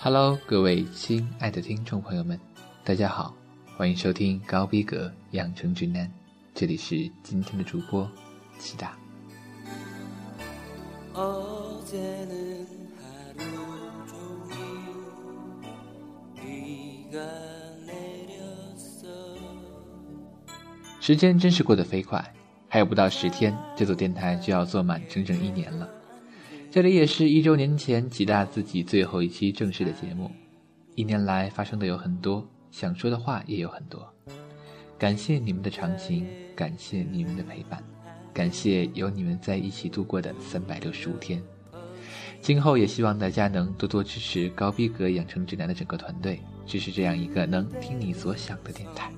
Hello，各位亲爱的听众朋友们，大家好，欢迎收听高逼格养成指南，这里是今天的主播齐达。时间真是过得飞快，还有不到十天，这座电台就要做满整整一年了。这里也是一周年前吉大自己最后一期正式的节目。一年来发生的有很多，想说的话也有很多。感谢你们的长情，感谢你们的陪伴，感谢有你们在一起度过的三百六十五天。今后也希望大家能多多支持高逼格养成指南的整个团队，支持这样一个能听你所想的电台。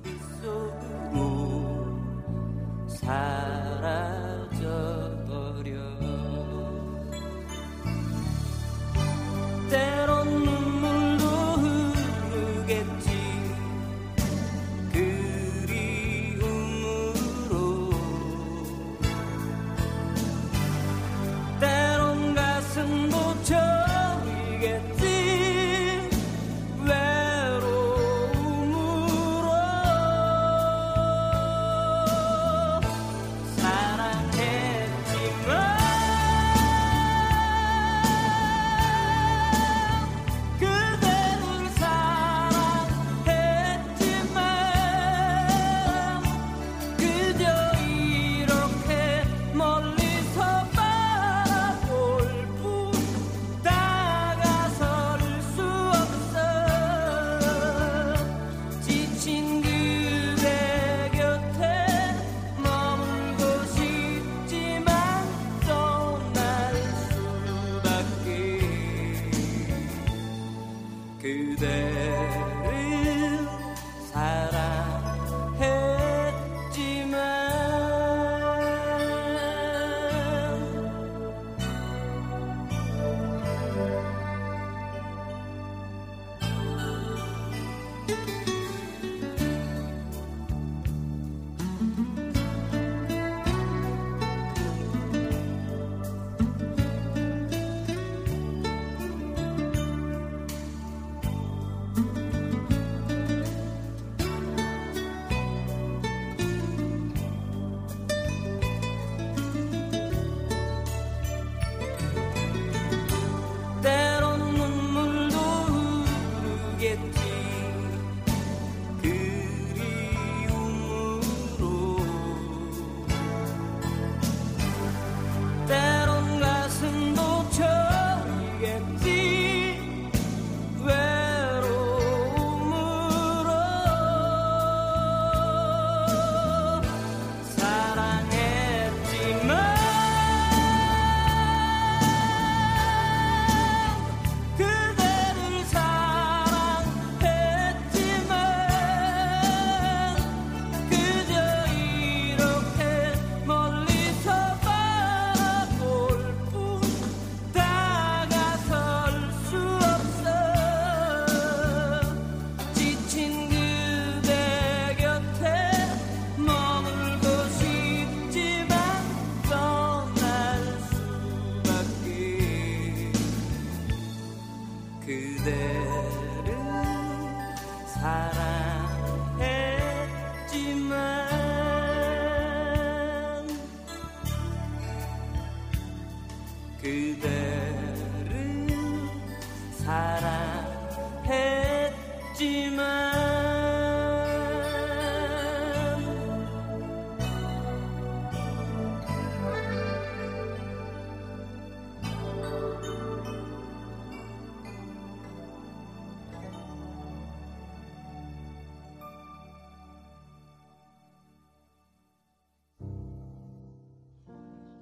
사랑했지만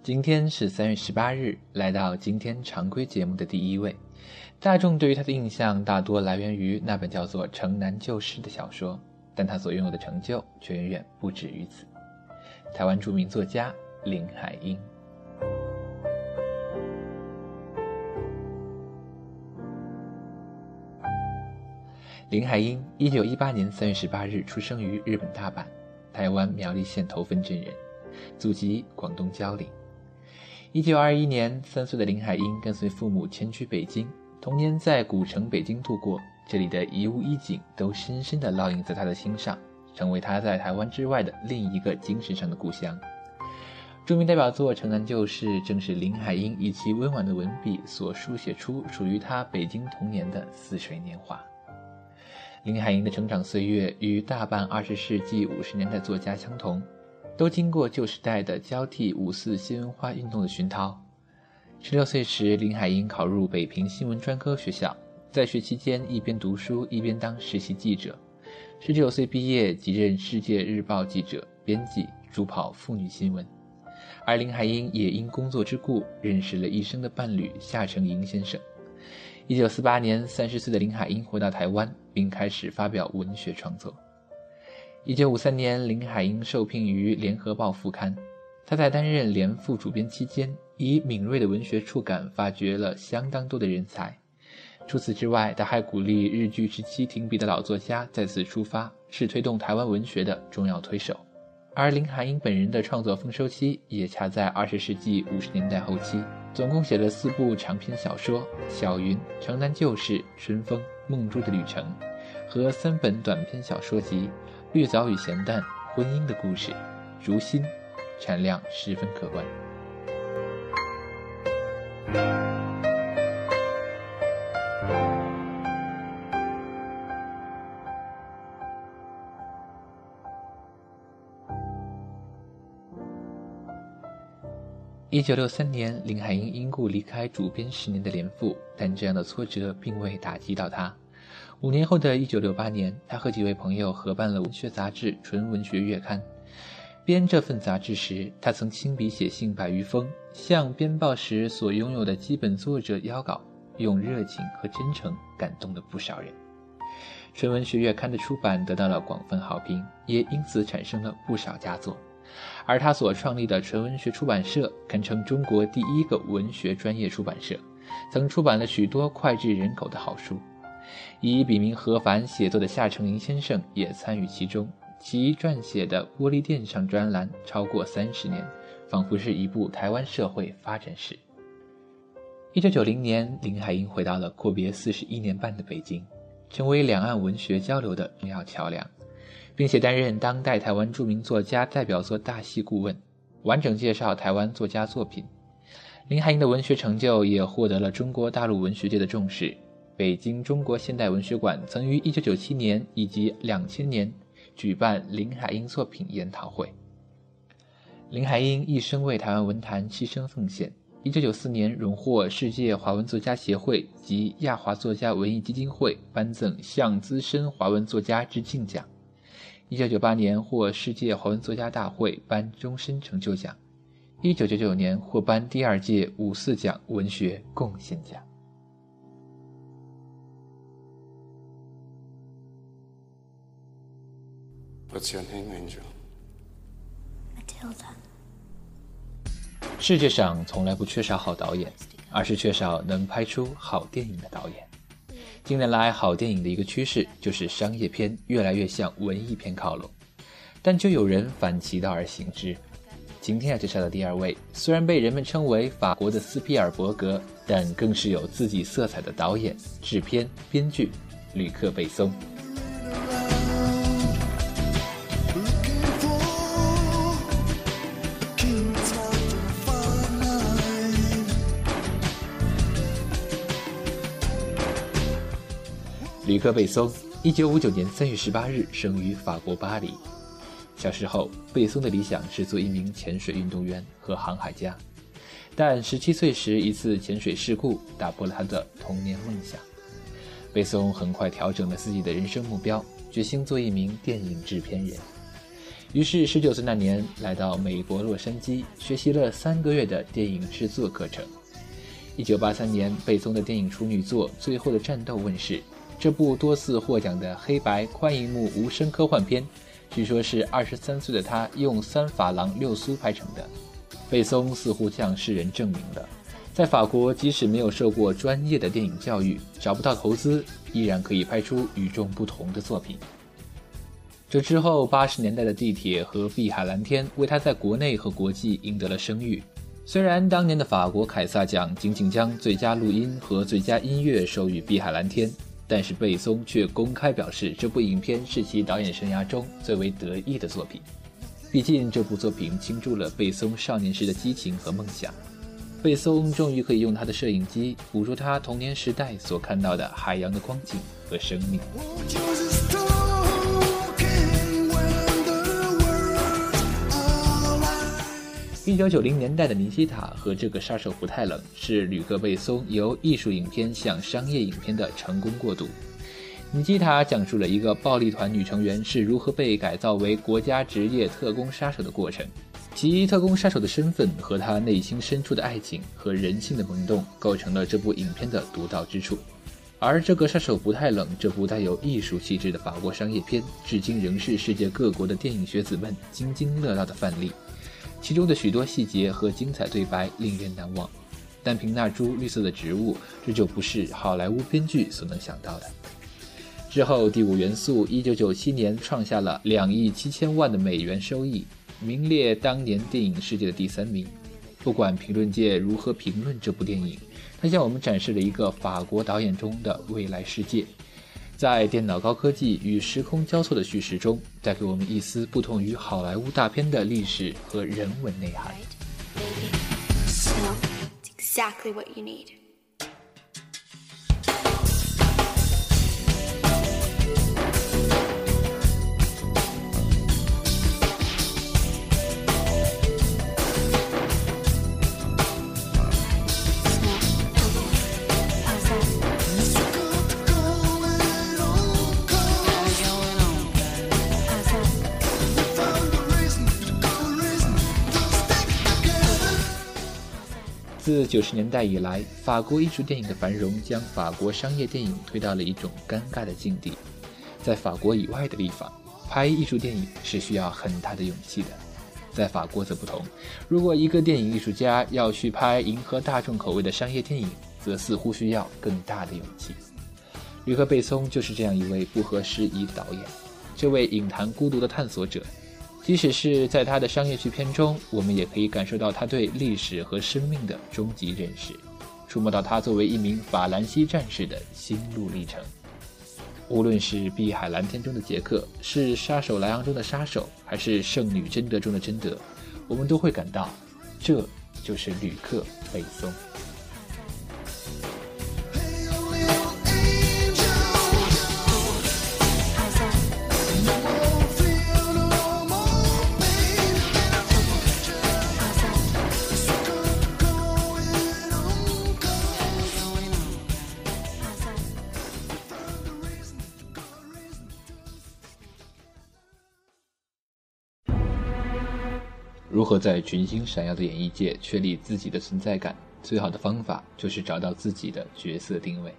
今天是三月十八日，来到今天常规节目的第一位。大众对于他的印象大多来源于那本叫做《城南旧事》的小说，但他所拥有的成就却远远不止于此。台湾著名作家林海音。林海音，一九一八年三月十八日出生于日本大阪，台湾苗栗县头份镇人，祖籍广东蕉岭。一九二一年，三岁的林海音跟随父母迁居北京，童年在古城北京度过，这里的一物一景都深深地烙印在他的心上，成为他在台湾之外的另一个精神上的故乡。著名代表作《城南旧事》正是林海音以其温婉的文笔所书写出属于他北京童年的似水年华。林海音的成长岁月与大半二十世纪五十年代作家相同，都经过旧时代的交替五四新文化运动的熏陶。十六岁时，林海音考入北平新闻专科学校，在学期间一边读书一边当实习记者。十九岁毕业即任《世界日报》记者、编辑，主跑妇女新闻。而林海音也因工作之故认识了一生的伴侣夏承寅先生。一九四八年，三十岁的林海音回到台湾，并开始发表文学创作。一九五三年，林海音受聘于《联合报》副刊。他在担任联副主编期间，以敏锐的文学触感发掘了相当多的人才。除此之外，他还鼓励日据时期停笔的老作家再次出发，是推动台湾文学的重要推手。而林海音本人的创作丰收期也恰在二十世纪五十年代后期，总共写了四部长篇小说《小云》《城南旧事》《春风》《梦珠的旅程》，和三本短篇小说集《绿藻与咸蛋》《婚姻的故事》《如新》，产量十分可观。一九六三年，林海音因故离开主编十年的连副，但这样的挫折并未打击到他。五年后的一九六八年，他和几位朋友合办了文学杂志《纯文学月刊》。编这份杂志时，他曾亲笔写信百余封，向编报时所拥有的基本作者邀稿，用热情和真诚感动了不少人。《纯文学月刊》的出版得到了广泛好评，也因此产生了不少佳作。而他所创立的纯文学出版社，堪称中国第一个文学专业出版社，曾出版了许多脍炙人口的好书。以笔名何凡写作的夏承寅先生也参与其中，其撰写的《玻璃店上》专栏超过三十年，仿佛是一部台湾社会发展史。一九九零年，林海音回到了阔别四十一年半的北京，成为两岸文学交流的重要桥梁。并且担任当代台湾著名作家代表作大系顾问，完整介绍台湾作家作品。林海音的文学成就也获得了中国大陆文学界的重视。北京中国现代文学馆曾于1997年以及2000年举办林海音作品研讨会。林海音一生为台湾文坛牺牲奉献。1994年荣获世界华文作家协会及亚华作家文艺基金会颁赠向资深华文作家致敬奖。一九九八年获世界华文作家大会颁终身成就奖，一九九九年获颁第二届五四奖文学贡献奖。What's your name, Angel? Matilda. 世界上从来不缺少好导演，而是缺少能拍出好电影的导演。近年来，好电影的一个趋势就是商业片越来越向文艺片靠拢，但就有人反其道而行之。今天要介绍的第二位，虽然被人们称为法国的斯皮尔伯格，但更是有自己色彩的导演、制片、编剧吕克·贝松。吕克·贝松，一九五九年三月十八日生于法国巴黎。小时候，贝松的理想是做一名潜水运动员和航海家，但十七岁时一次潜水事故打破了他的童年梦想。贝松很快调整了自己的人生目标，决心做一名电影制片人。于是，十九岁那年来到美国洛杉矶，学习了三个月的电影制作课程。一九八三年，贝松的电影处女作《最后的战斗》问世。这部多次获奖的黑白宽银幕无声科幻片，据说是二十三岁的他用三法郎六苏拍成的。贝松似乎向世人证明了，在法国，即使没有受过专业的电影教育，找不到投资，依然可以拍出与众不同的作品。这之后，八十年代的《地铁》和《碧海蓝天》为他在国内和国际赢得了声誉。虽然当年的法国凯撒奖仅仅将最佳录音和最佳音乐授予《碧海蓝天》，但是贝松却公开表示，这部影片是其导演生涯中最为得意的作品。毕竟，这部作品倾注了贝松少年时的激情和梦想。贝松终于可以用他的摄影机捕捉他童年时代所看到的海洋的光景和生命。一九九零年代的尼基塔和这个杀手不太冷是吕克·贝松由艺术影片向商业影片的成功过渡。尼基塔讲述了一个暴力团女成员是如何被改造为国家职业特工杀手的过程。其特工杀手的身份和他内心深处的爱情和人性的萌动，构成了这部影片的独到之处。而这个杀手不太冷，这部带有艺术气质的法国商业片，至今仍是世界各国的电影学子们津津乐道的范例。其中的许多细节和精彩对白令人难忘，但凭那株绿色的植物，这就不是好莱坞编剧所能想到的。之后，《第五元素》一九九七年创下了两亿七千万的美元收益。名列当年电影世界的第三名。不管评论界如何评论这部电影，它向我们展示了一个法国导演中的未来世界，在电脑高科技与时空交错的叙事中，带给我们一丝不同于好莱坞大片的历史和人文内涵。自九十年代以来，法国艺术电影的繁荣将法国商业电影推到了一种尴尬的境地。在法国以外的地方，拍艺术电影是需要很大的勇气的。在法国则不同，如果一个电影艺术家要去拍迎合大众口味的商业电影，则似乎需要更大的勇气。吕克·贝松就是这样一位不合时宜的导演，这位影坛孤独的探索者。即使是在他的商业巨片中，我们也可以感受到他对历史和生命的终极认识，触摸到他作为一名法兰西战士的心路历程。无论是《碧海蓝天》中的杰克，是《杀手莱昂》中的杀手，还是《圣女贞德》中的贞德，我们都会感到，这就是吕克·贝松。何在群星闪耀的演艺界确立自己的存在感？最好的方法就是找到自己的角色定位。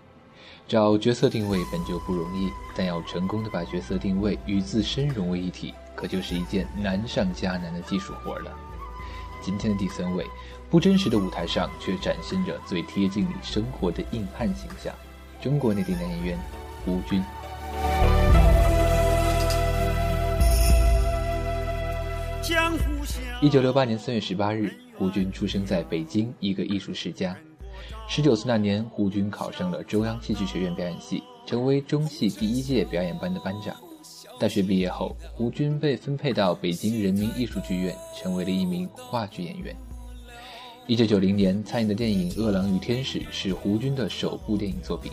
找角色定位本就不容易，但要成功的把角色定位与自身融为一体，可就是一件难上加难的技术活了。今天的第三位，不真实的舞台上却展现着最贴近你生活的硬汉形象——中国内地男演员吴军。一九六八年三月十八日，胡军出生在北京一个艺术世家。十九岁那年，胡军考上了中央戏剧学院表演系，成为中戏第一届表演班的班长。大学毕业后，胡军被分配到北京人民艺术剧院，成为了一名话剧演员。一九九零年参演的电影《饿狼与天使》是胡军的首部电影作品。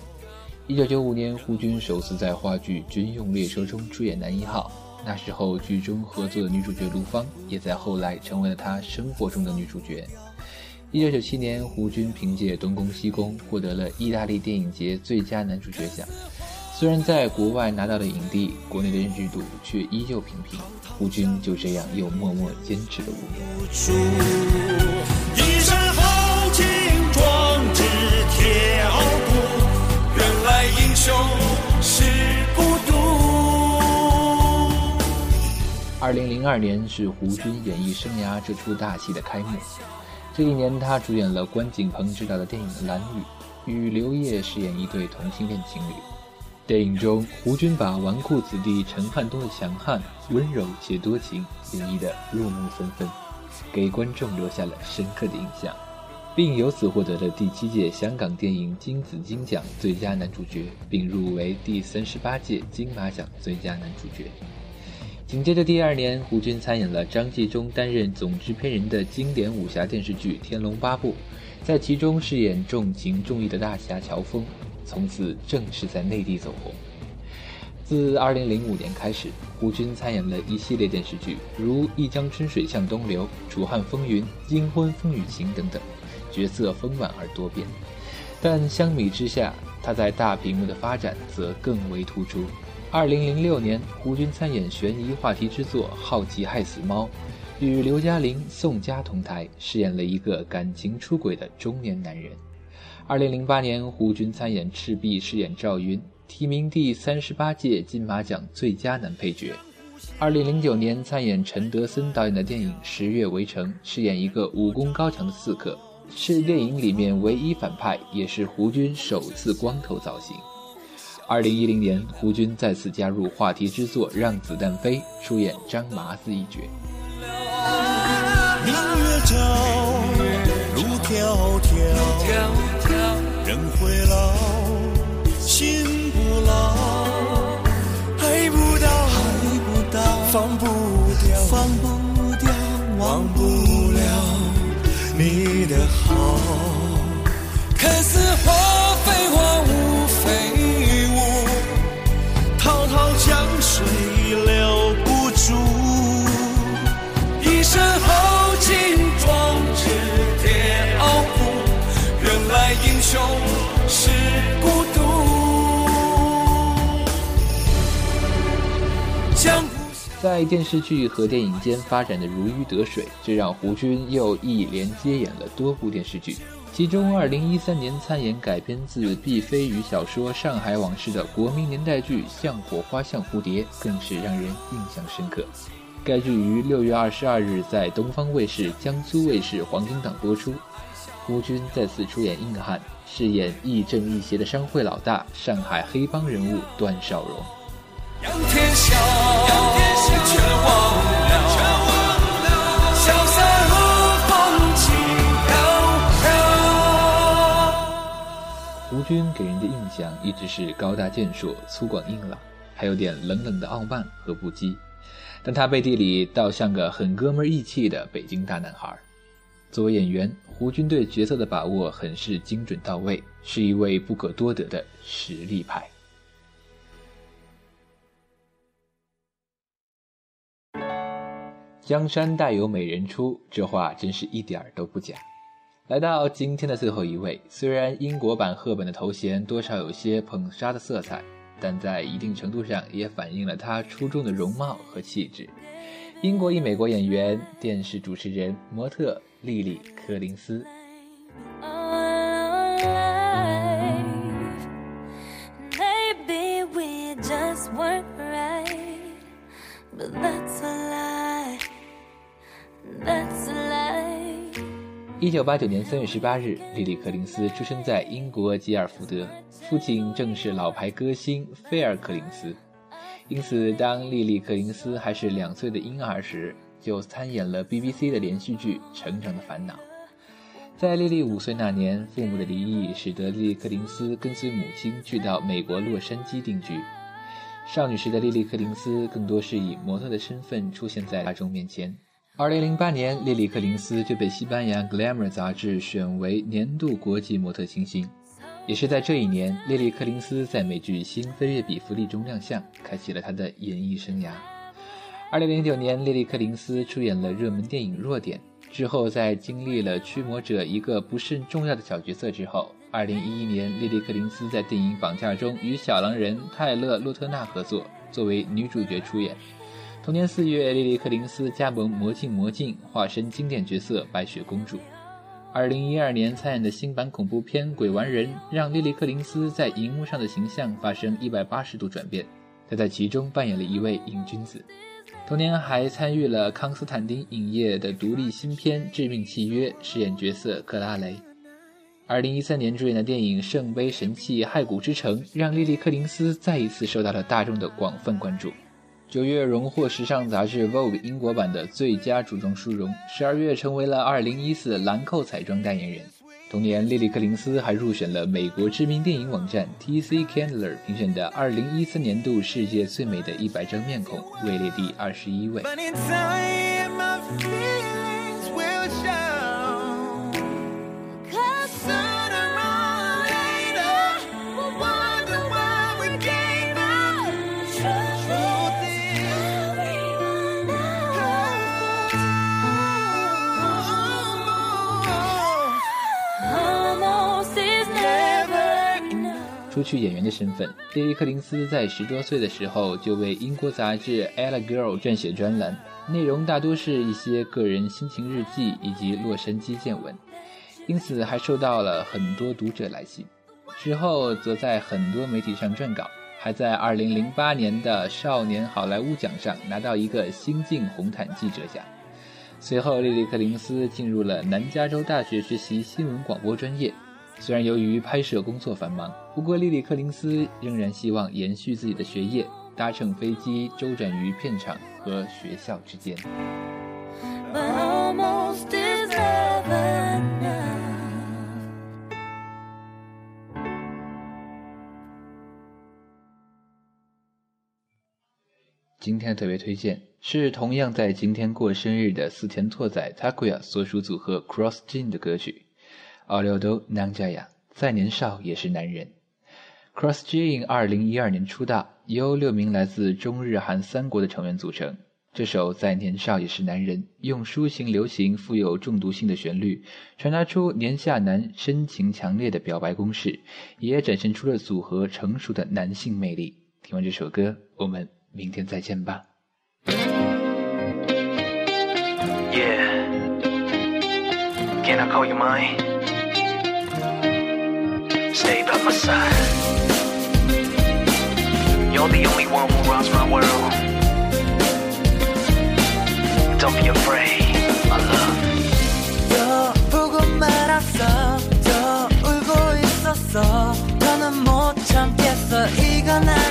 一九九五年，胡军首次在话剧《军用列车》中出演男一号。那时候，剧中合作的女主角卢芳，也在后来成为了他生活中的女主角。一九九七年，胡军凭借《东宫西宫》获得了意大利电影节最佳男主角奖。虽然在国外拿到了影帝，国内的认知度却依旧平平。胡军就这样又默默坚持了五年。二零零二年是胡军演艺生涯这出大戏的开幕。这一年，他主演了关锦鹏执导的电影《蓝雨》，与刘烨饰演一对同性恋情侣。电影中，胡军把纨绔子弟陈汉东的强悍、温柔且多情演绎得入木三分。给观众留下了深刻的印象，并由此获得了第七届香港电影金紫荆奖最佳男主角，并入围第三十八届金马奖最佳男主角。紧接着第二年，胡军参演了张纪中担任总制片人的经典武侠电视剧《天龙八部》，在其中饰演重情重义的大侠乔峰，从此正式在内地走红。自2005年开始，胡军参演了一系列电视剧，如《一江春水向东流》《楚汉风云》《阴婚风雨情》等等，角色丰满而多变。但相比之下，他在大屏幕的发展则更为突出。二零零六年，胡军参演悬疑话题之作《好奇害死猫》，与刘嘉玲、宋佳同台，饰演了一个感情出轨的中年男人。二零零八年，胡军参演《赤壁》，饰演赵云，提名第三十八届金马奖最佳男配角。二零零九年，参演陈德森导演的电影《十月围城》，饰演一个武功高强的刺客，是电影里面唯一反派，也是胡军首次光头造型。二零一零年，胡军再次加入话题之作《让子弹飞》，出演张麻子一角。明月照，路迢迢，人会老，心不老，爱不到，爱不到，放不掉，放不掉，忘不了你的好。在电视剧和电影间发展的如鱼得水，这让胡军又一连接演了多部电视剧。其中，2013年参演改编自毕飞宇小说《上海往事》的国民年代剧《像火花像蝴蝶》，更是让人印象深刻。该剧于6月22日在东方卫视、江苏卫视黄金档播出。胡军再次出演硬汉，饰演亦正亦邪的商会老大、上海黑帮人物段少荣。仰天笑，却忘了却忘了潇洒。胡军给人的印象一直是高大健硕、粗犷硬朗，还有点冷冷的傲慢和不羁，但他背地里倒像个很哥们义气的北京大男孩。作为演员，胡军对角色的把握很是精准到位，是一位不可多得的实力派。江山代有美人出，这话真是一点儿都不假。来到今天的最后一位，虽然英国版赫本的头衔多少有些捧杀的色彩，但在一定程度上也反映了她出众的容貌和气质。英国裔美国演员、电视主持人、模特莉莉·柯林斯。一九八九年三月十八日，莉莉·柯林斯出生在英国吉尔福德，父亲正是老牌歌星菲尔·柯林斯。因此，当莉莉·柯林斯还是两岁的婴儿时，就参演了 BBC 的连续剧《成长的烦恼》。在莉莉五岁那年，父母的离异使得莉莉·柯林斯跟随母亲去到美国洛杉矶定居。少女时的莉莉·柯林斯更多是以模特的身份出现在大众面前。二零零八年，莉莉·柯林斯就被西班牙《Glamour》杂志选为年度国际模特新星。也是在这一年，莉莉·柯林斯在美剧《新飞跃比弗利》中亮相，开启了她的演艺生涯。二零零九年，莉莉·柯林斯出演了热门电影《弱点》之后，在经历了驱魔者一个不甚重要的小角色之后，二零一一年，莉莉·柯林斯在电影《绑架》中与小狼人泰勒·洛特纳合作，作为女主角出演。同年四月，莉莉·柯林斯加盟《魔镜魔镜》，化身经典角色白雪公主。二零一二年参演的新版恐怖片《鬼玩人》，让莉莉·柯林斯在荧幕上的形象发生一百八十度转变。她在其中扮演了一位瘾君子。同年还参与了康斯坦丁影业的独立新片《致命契约》，饰演角色克拉雷。二零一三年主演的电影《圣杯神器：骸骨之城》，让莉莉·柯林斯再一次受到了大众的广泛关注。九月荣获时尚杂志 Vogue 英国版的最佳主动殊荣，十二月成为了二零一四兰蔻彩妆代言人。同年，莉莉·克林斯还入选了美国知名电影网站 T.C. Candler 评选的二零一四年度世界最美的一百张面孔，位列第二十一位。除去演员的身份，莉莉·柯林斯在十多岁的时候就为英国杂志《Ella Girl》撰写专栏，内容大多是一些个人心情日记以及洛杉矶见闻，因此还受到了很多读者来信。之后则在很多媒体上撰稿，还在2008年的少年好莱坞奖上拿到一个新晋红毯记者奖。随后，莉莉·柯林斯进入了南加州大学学习新闻广播专业。虽然由于拍摄工作繁忙，不过莉莉·柯林斯仍然希望延续自己的学业，搭乘飞机周转于片场和学校之间。今天的特别推荐是同样在今天过生日的四田拓哉 Takuya 所属组合 Cross Gene 的歌曲。奥利多南加亚再年少也是男人。Cross Gene 二零一二年出道，由六名来自中日韩三国的成员组成。这首《再年少也是男人》用抒情流行、富有中毒性的旋律，传达出年下男深情强烈的表白攻势，也展现出了组合成熟的男性魅力。听完这首歌，我们明天再见吧。Yeah, can I call you mine? My side. You're the only one who runs my world. Don't be afraid, my love. 너 보고 말았어, 더 울고 있었어. 더는 못 참겠어, 이건 아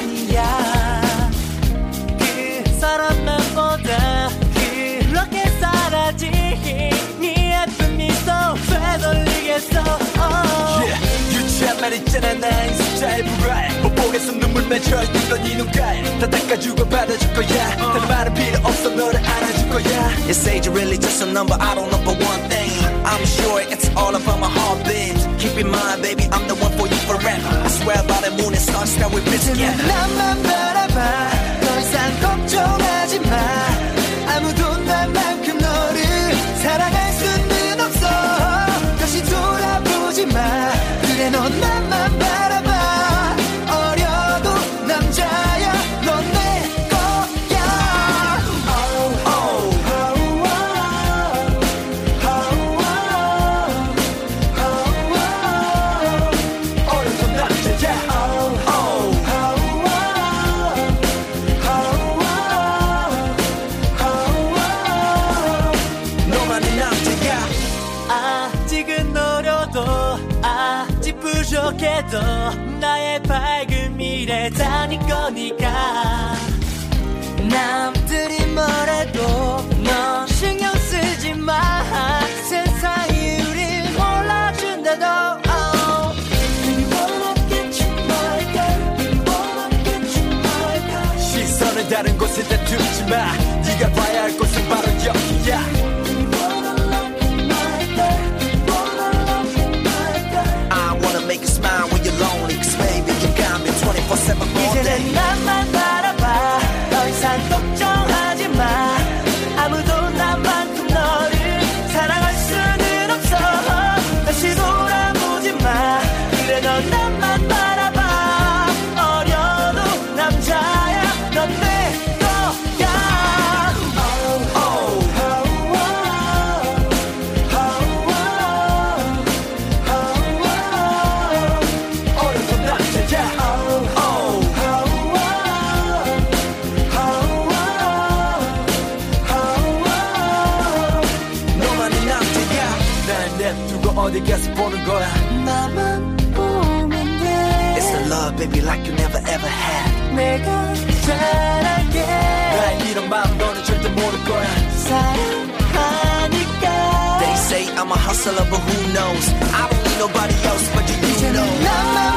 말 있잖아 나인 숫자의 불알 못보겠어 눈물 맺혀 있던 이 눈가에 다 닦아주고 받아줄 거야 다른 말은 필요 없어 너를 안아줄 거야 Is age really just a number I don't know but one thing I'm sure it's all about my heartbeat Keep in mind baby I'm the one for you forever I swear by the moon and stars that we've been together 나만 바라봐 더 이상 걱정하지 마 부족해도 나의 밝은 미래다 네 거니까. 남들이 뭐래도 넌 신경 쓰지 마. 세상이 우릴 몰라준다도. We wanna get you my girl We wanna get you my girl 시선을 다른 곳에 다 두지 마 내가 잘할게 나의 이런 마음 너는 절대 모를 거야 사랑하니까 They say I'm a hustler but who knows I don't need nobody else but you, you know 나만